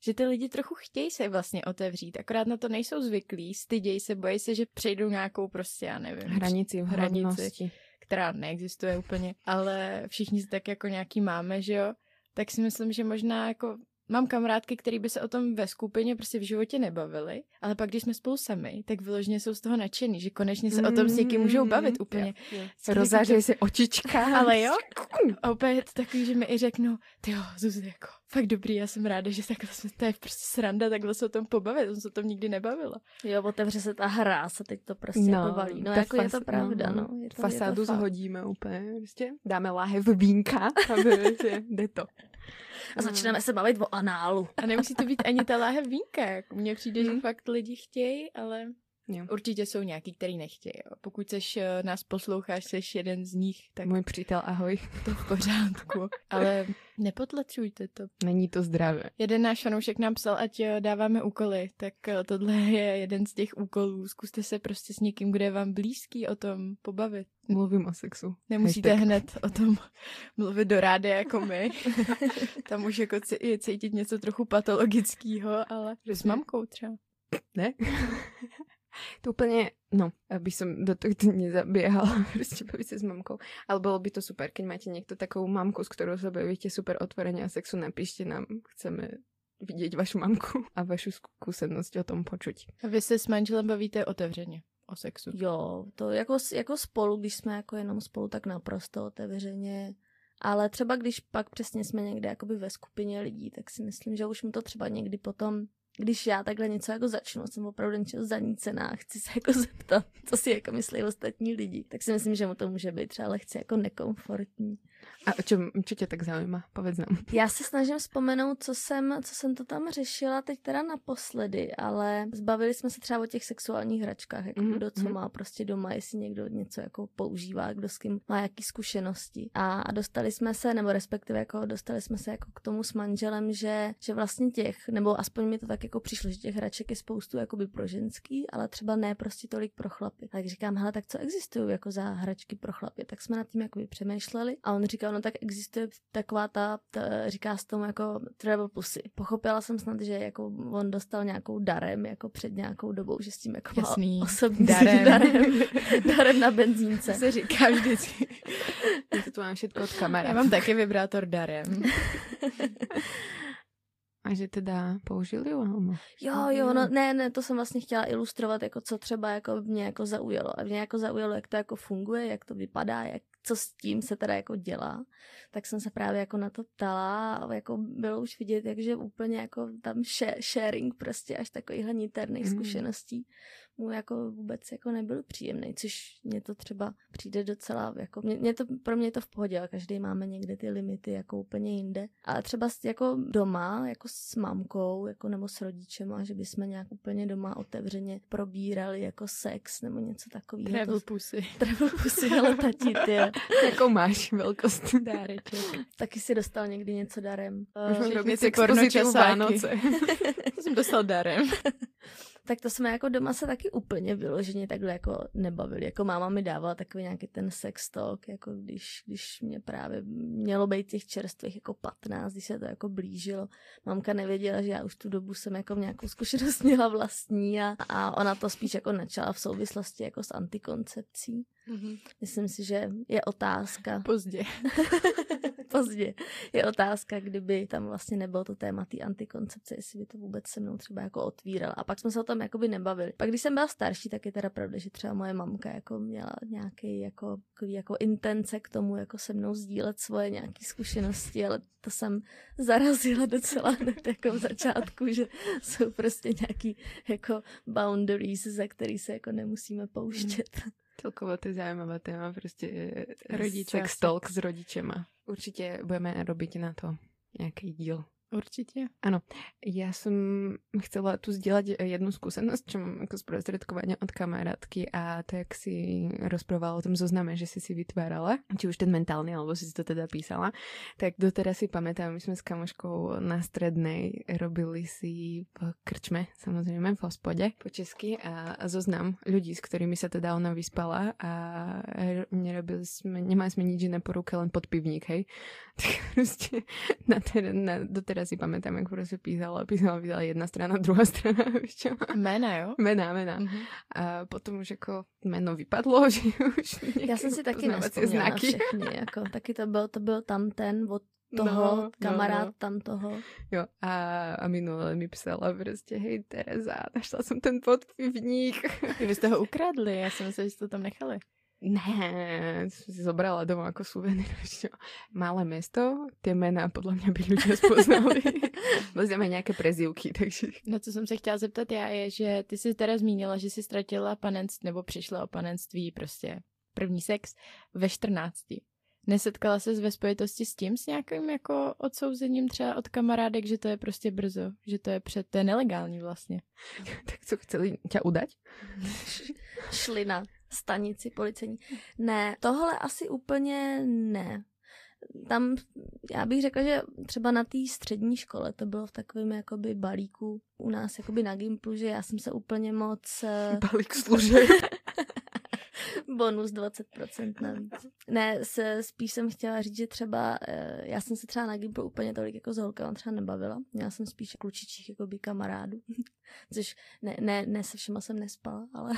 že ty lidi trochu chtějí se vlastně otevřít, akorát na to nejsou zvyklí, stydějí se, bojí se, že přejdou nějakou prostě, já nevím, hranici, hranici, která neexistuje úplně, ale všichni tak jako nějaký máme, že jo, tak si myslím, že možná jako Mám kamarádky, které by se o tom ve skupině prostě v životě nebavily, ale pak, když jsme spolu sami, tak vyloženě jsou z toho nadšený, že konečně se o tom s někým můžou bavit mm, úplně. Rozářejí si očička. Ale jo, a úplně je to takový, že mi i řeknou, ty jo, Zuzi, jako fakt dobrý, já jsem ráda, že takhle jsme, to je prostě sranda, takhle se o tom pobavit, jsem se o tom nikdy nebavila. Jo, otevře se ta hra, se teď to prostě no, jako valí. No, jako fas, je to pravda, no. no. Je to, Fasádu je to zhodíme úplně, prostě dáme láhev vínka a prostě jde to a začneme se bavit o análu. A nemusí to být ani ta láhev vínka. Mně přijde, že hmm. fakt lidi chtějí, ale Jo. Určitě jsou nějaký, který nechtějí. Jo. Pokud seš, eh, nás posloucháš, seš jeden z nich, tak... Můj přítel, ahoj. To v pořádku. Ale nepotlačujte to. Není to zdravé. Jeden náš fanoušek nám psal, ať eh, dáváme úkoly, tak eh, tohle je jeden z těch úkolů. Zkuste se prostě s někým, kde je vám blízký, o tom pobavit. Mluvím o sexu. Nemusíte Hashtag. hned o tom mluvit do rády jako my. Tam už jako cítit něco trochu patologického, ale s mamkou třeba. Ne? To úplně, no, aby som do toho nezabiehala, prostě bavit se s mamkou. Ale bylo by to super, keď máte někdo takovou mamku, s kterou se bavíte super otvoreně a sexu, napíšte nám, chceme vidět vašu mamku a vašu zkušenost o tom počuť. A vy se s manželem bavíte otevřeně o sexu? Jo, to jako, jako spolu, když jsme jako jenom spolu, tak naprosto otevřeně. Ale třeba když pak přesně jsme někde jakoby ve skupině lidí, tak si myslím, že už mu to třeba někdy potom když já takhle něco jako začnu, jsem opravdu něčeho zanícená, chci se jako zeptat, co si jako myslí ostatní lidi, tak si myslím, že mu to může být třeba lehce jako nekomfortní. A o čem, čo tě tak zajímá? Povedz nám. Já se snažím vzpomenout, co jsem, co jsem to tam řešila teď teda naposledy, ale zbavili jsme se třeba o těch sexuálních hračkách, jako mm-hmm. kdo co mhm. má prostě doma, jestli někdo něco jako používá, kdo s kým má jaký zkušenosti. A, a dostali jsme se, nebo respektive jako dostali jsme se jako k tomu s manželem, že, že vlastně těch, nebo aspoň mi to tak jako přišlo, že těch hraček je spoustu jakoby pro ženský, ale třeba ne prostě tolik pro chlapy. Tak říkám, hele, tak co existují jako za hračky pro chlapy? Tak jsme nad tím jakoby přemýšleli a on říkal, no tak existuje taková ta, ta říká se tomu jako travel pussy. Pochopila jsem snad, že jako on dostal nějakou darem jako před nějakou dobou, že s tím jako Jasný. mal osobní darem. darem. darem na benzínce. Se říká vždycky. Já to mám všechno od kamera. Já mám taky vibrátor darem. A že teda použili? Alebo... Jo, jo, no ne, ne, to jsem vlastně chtěla ilustrovat, jako co třeba jako mě jako zaujalo. A mě jako zaujalo, jak to jako funguje, jak to vypadá, jak co s tím se teda jako dělá, tak jsem se právě jako na to ptala a jako bylo už vidět, jakže úplně jako tam sharing prostě až takovýhle niterných mm. zkušeností mu jako vůbec jako nebyl příjemný, což mě to třeba přijde docela, jako mě, mě to, pro mě je to v pohodě, ale každý máme někde ty limity jako úplně jinde. A třeba jako doma, jako s mamkou, jako nebo s rodičem, že bychom nějak úplně doma otevřeně probírali jako sex nebo něco takového. Travel pusy. Travel pusy, ale tati, ty. Jakou máš velkost? Dáreček. Taky si dostal někdy něco darem. Můžeme uh, robit expozici Vánoce. to jsem dostal darem tak to jsme jako doma se taky úplně vyloženě takhle jako nebavili. Jako máma mi dávala takový nějaký ten sex talk, jako když, když mě právě mělo být těch čerstvých jako 15, když se to jako blížilo. Mamka nevěděla, že já už tu dobu jsem jako nějakou zkušenost měla vlastní a, a ona to spíš jako načala v souvislosti jako s antikoncepcí. Mm-hmm. Myslím si, že je otázka. Pozdě. Pozdě. Je otázka, kdyby tam vlastně nebylo to téma té antikoncepce, jestli by to vůbec se mnou třeba jako otvírala. A pak jsme se o tom jakoby nebavili. Pak když jsem byla starší, tak je teda pravda, že třeba moje mamka jako měla nějaký jako, jako intence k tomu jako se mnou sdílet svoje nějaké zkušenosti, ale to jsem zarazila docela hned jako v začátku, že jsou prostě nějaký jako boundaries, za který se jako nemusíme pouštět. Hmm. Celkovo to je zaujímavé téma, prostě Rodiče sex talk s rodičema. Určitě budeme robiť na to nějaký díl. Určitě. Ano, já jsem chcela tu sdělat jednu zkušenost, čo mám jako zprostředkování od kamarádky a to, jak si rozprávala o tom zozname, že si si vytvárala, či už ten mentálny, alebo si to teda písala, tak doteraz si pamätám, my jsme s kamoškou na strednej robili si v krčme, samozřejmě v hospode po česky a, zoznam ľudí, s kterými se teda ona vyspala a nerobili jsme, nemali jsme nič iné po ruke, len podpivník, hej. Tak prostě na, ter, na, doteraz teda si pamätám, jak prostě písala, písala, písala jedna strana, druhá strana, víš čo? Jména, jo? Jména, jména. Mm-hmm. A potom už jako jméno vypadlo, že už Já jsem si taky nespomněla všechny, jako, taky to byl, to byl tam ten od toho, no, kamarád no, no. tam toho. Jo, a, a minule mi psala prostě, hej Tereza, našla jsem ten podpivník. Vy jste ho ukradli, já jsem myslela, že jste to tam nechali. Ne, si zobrala domov ako suvenír. Malé mesto, tie mená podľa mňa by ľudia spoznali. Vezmeme nějaké prezivky, takže... No co jsem se chtěla zeptat já je, že ty jsi teda zmínila, že jsi ztratila panenství, nebo přišla o panenství prostě první sex ve 14. Nesetkala se ve spojitosti s tím, s nějakým jako odsouzením třeba od kamarádek, že to je prostě brzo, že to je před, to je nelegální vlastně. tak co chceli tě udať? Šlina stanici policejní. Ne, tohle asi úplně ne. Tam, já bych řekla, že třeba na té střední škole to bylo v takovém jakoby balíku u nás jakoby na Gimplu, že já jsem se úplně moc... Eh, Balík služeb. Bonus 20% navíc. Ne, se, spíš jsem chtěla říct, že třeba eh, já jsem se třeba na Gimplu úplně tolik jako s holkama třeba nebavila. Měla jsem spíš klučičích jako by kamarádů. Což ne, ne, ne se všema jsem nespala, ale...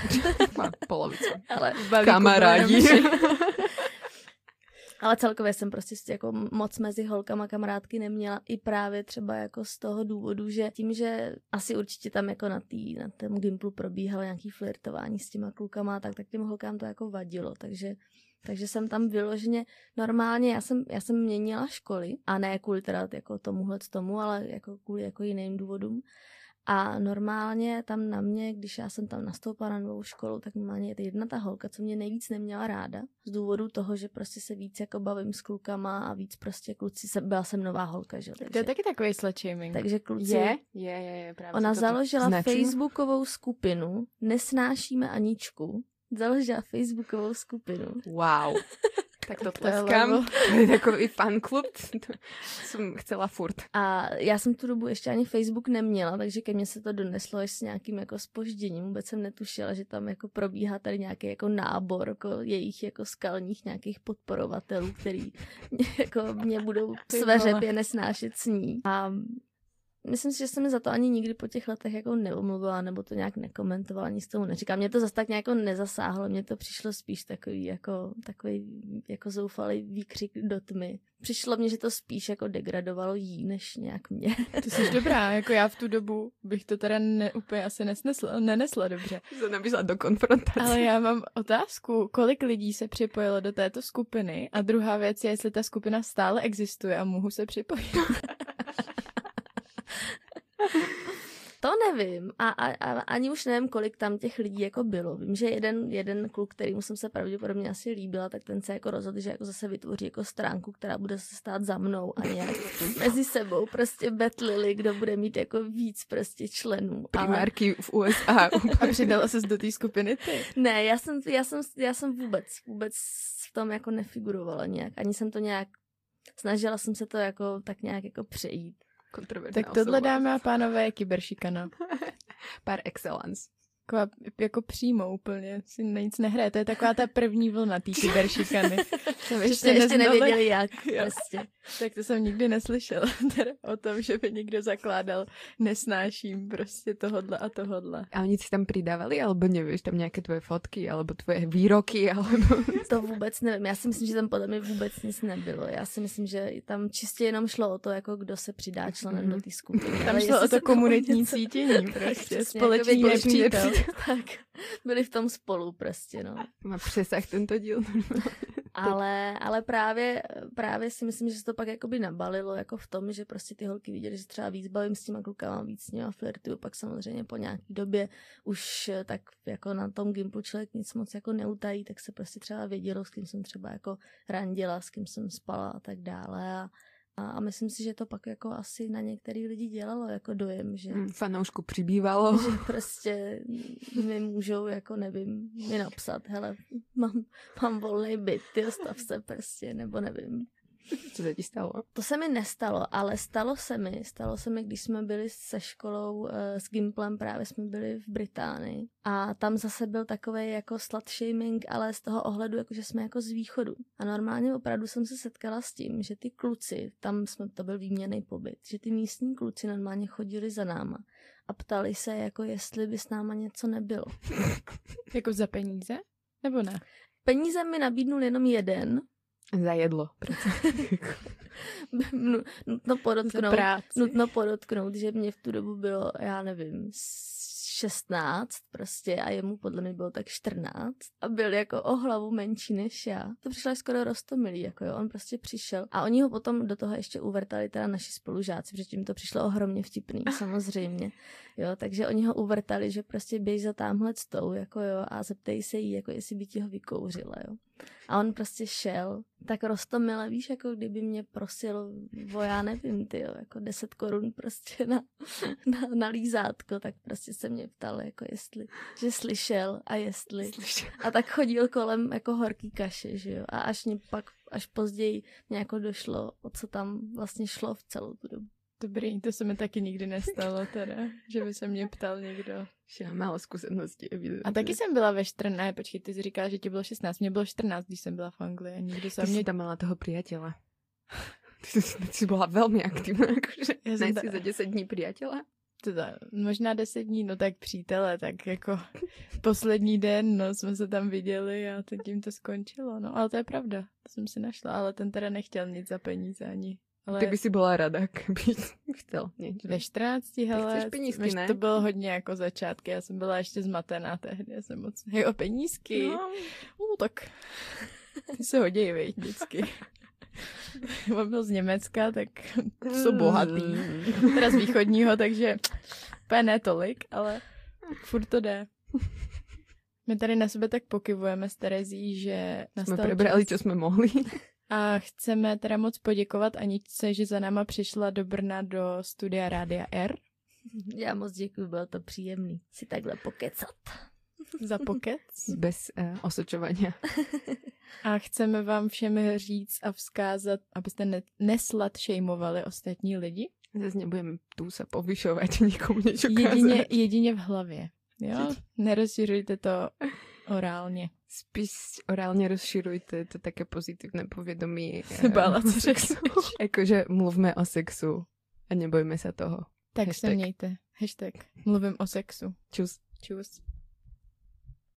Polovice. ale kamarádi. Ale celkově jsem prostě jako moc mezi holkama kamarádky neměla i právě třeba jako z toho důvodu, že tím, že asi určitě tam jako na, tý, na tom Gimplu probíhalo nějaký flirtování s těma klukama, tak, tak těm holkám to jako vadilo, takže takže jsem tam vyloženě normálně, já jsem, já jsem měnila školy a ne kvůli teda jako tomuhle tomu, ale jako kvůli jako jiným důvodům. A normálně tam na mě, když já jsem tam nastoupila na novou školu, tak normálně je jedna ta holka, co mě nejvíc neměla ráda. Z důvodu toho, že prostě se víc jako bavím s klukama a víc prostě kluci, se, byla jsem nová holka, že? Takže, to je taky takový slut Takže kluci... Je, je, je, je právě Ona založila značím. facebookovou skupinu Nesnášíme Aničku. Založila facebookovou skupinu. Wow. Tak to tleskám. To je takový fanklub, jsem chcela furt. A já jsem tu dobu ještě ani Facebook neměla, takže ke mně se to doneslo až s nějakým jako spožděním. Vůbec jsem netušila, že tam jako probíhá tady nějaký jako nábor jako jejich jako skalních nějakých podporovatelů, který mě, jako mě budou své řepě nesnášet s ní. A myslím si, že jsem mi za to ani nikdy po těch letech jako neomluvila, nebo to nějak nekomentovala, nic tomu neříkám. Mě to zase tak nějak nezasáhlo, mně to přišlo spíš takový jako, takový jako zoufalý výkřik do tmy. Přišlo mně, že to spíš jako degradovalo jí, než nějak mě. Ty jsi dobrá, jako já v tu dobu bych to teda ne, úplně asi nesnesla, nenesla dobře. Se nabízla do konfrontace. Ale já mám otázku, kolik lidí se připojilo do této skupiny a druhá věc je, jestli ta skupina stále existuje a mohu se připojit. To nevím a, a, a ani už nevím, kolik tam těch lidí jako bylo. Vím, že jeden, jeden kluk, kterýmu jsem se pravděpodobně asi líbila, tak ten se jako rozhodl, že jako zase vytvoří jako stránku, která bude se stát za mnou a nějak mezi sebou prostě betlili, kdo bude mít jako víc prostě členů. Primárky ale... v USA. a přidala se do té skupiny ty? Ne, já jsem, já, jsem, já jsem vůbec, vůbec v tom jako nefigurovala nějak. Ani jsem to nějak, snažila jsem se to jako tak nějak jako přejít. Tak tohle, dáme a pánové, je kyberšikana. Par excellence. Taková, jako přímo úplně, si na nic nehraje. To je taková ta první vlna té kyberšikany. Jsem ještě, ještě nevěděli jak. Prostě. Tak to jsem nikdy neslyšela. Teda o tom, že by někdo zakládal nesnáším prostě tohodle a tohodle. A oni si tam přidávali, alebo nevíš, tam nějaké tvoje fotky, alebo tvoje výroky, alebo... To vůbec nevím. Já si myslím, že tam podle mě vůbec nic nebylo. Já si myslím, že tam čistě jenom šlo o to, jako kdo se přidá členem mm-hmm. do té skupiny. Tam šlo o to komunitní cítění prostě. Společný nepřítel. tak byli v tom spolu prostě, no. Má přesah tento díl. ale, ale právě, právě si myslím, že se to pak jakoby nabalilo jako v tom, že prostě ty holky viděly, že třeba víc bavím s těma klukama, víc s nima flirtuju, pak samozřejmě po nějaký době už tak jako na tom Gimplu člověk nic moc jako neutají, tak se prostě třeba vědělo, s kým jsem třeba jako randila, s kým jsem spala a tak dále a a, a myslím si, že to pak jako asi na některý lidi dělalo jako dojem, že... Hmm, fanoušku přibývalo. Že prostě mi můžou, jako nevím, mi napsat, hele, mám, mám volný byt, ty stav se prostě, nebo nevím. Co se ti stalo? To se mi nestalo, ale stalo se mi. Stalo se mi, když jsme byli se školou uh, s Gimplem, právě jsme byli v Británii. A tam zase byl takový jako slut shaming, ale z toho ohledu, jako že jsme jako z východu. A normálně opravdu jsem se setkala s tím, že ty kluci, tam jsme, to byl výměný pobyt, že ty místní kluci normálně chodili za náma a ptali se, jako jestli by s náma něco nebylo. jako za peníze? Nebo ne? Peníze mi nabídnul jenom jeden, za jedlo. nutno podotknout, nutno podotknout, že mě v tu dobu bylo, já nevím, 16 prostě a jemu podle mě bylo tak 14 a byl jako o hlavu menší než já. To přišlo skoro rostomilý, jako jo, on prostě přišel a oni ho potom do toho ještě uvrtali teda naši spolužáci, protože tím to přišlo ohromně vtipný, samozřejmě, jo, takže oni ho uvrtali, že prostě běž za tamhle stou, jako jo, a zeptej se jí, jako jestli by ti ho vykouřila, jo. A on prostě šel, tak rostomile, víš, jako kdyby mě prosil o, já nevím, ty jako 10 korun prostě na, na, na lízátko, tak prostě se mě ptal, jako jestli, že slyšel a jestli. Slyšel. A tak chodil kolem jako horký kaše, že jo. A až mě pak, až později mě jako došlo, o co tam vlastně šlo v celou tu dobu. Dobrý, to se mi taky nikdy nestalo teda, že by se mě ptal někdo. Že já málo zkušeností. A taky jsem byla ve 14, ne, počkej, ty jsi říkala, že ti bylo 16, mě bylo 14, když jsem byla v Anglii a nikdo se mě... tam měla toho přítele. Ty jsi, ty jsi byla velmi aktivní, jakože já jsem ta... za 10 dní přítele. Teda, možná 10 dní, no tak přítele, tak jako poslední den, no, jsme se tam viděli a teď tím to skončilo, no, ale to je pravda, to jsem si našla, ale ten teda nechtěl nic za peníze ani ale... Ty by si byla rada, kdyby chtěl něco. Ve 14, hele, penízky, ne? to bylo hodně jako začátky, já jsem byla ještě zmatená tehdy, já jsem moc, jo, penízky, no, no tak ty se hodí, vej, vždycky. On byl z Německa, tak jsou bohatý. Teda z východního, takže úplně ne tolik, ale furt to jde. My tady na sebe tak pokyvujeme s Terezí, že jsme prebrali, čas. co jsme mohli. A chceme teda moc poděkovat Aničce, že za náma přišla do Brna do studia Rádia R. Já moc děkuji, bylo to příjemný si takhle pokecat. Za pokec? Bez uh, osočování. A chceme vám všem říct a vzkázat, abyste ne- neslad šejmovali ostatní lidi. Zase nebudeme tu se povyšovat, nikomu něco jedině, jedině v hlavě. Jo? Nerozšiřujte to orálně. Spíš orálně rozširujte to také pozitivné povědomí. Bála, co Jakože mluvme o sexu a nebojme se toho. Tak Hashtag. se mějte. Hashtag. Mluvím o sexu. Čus. Čus.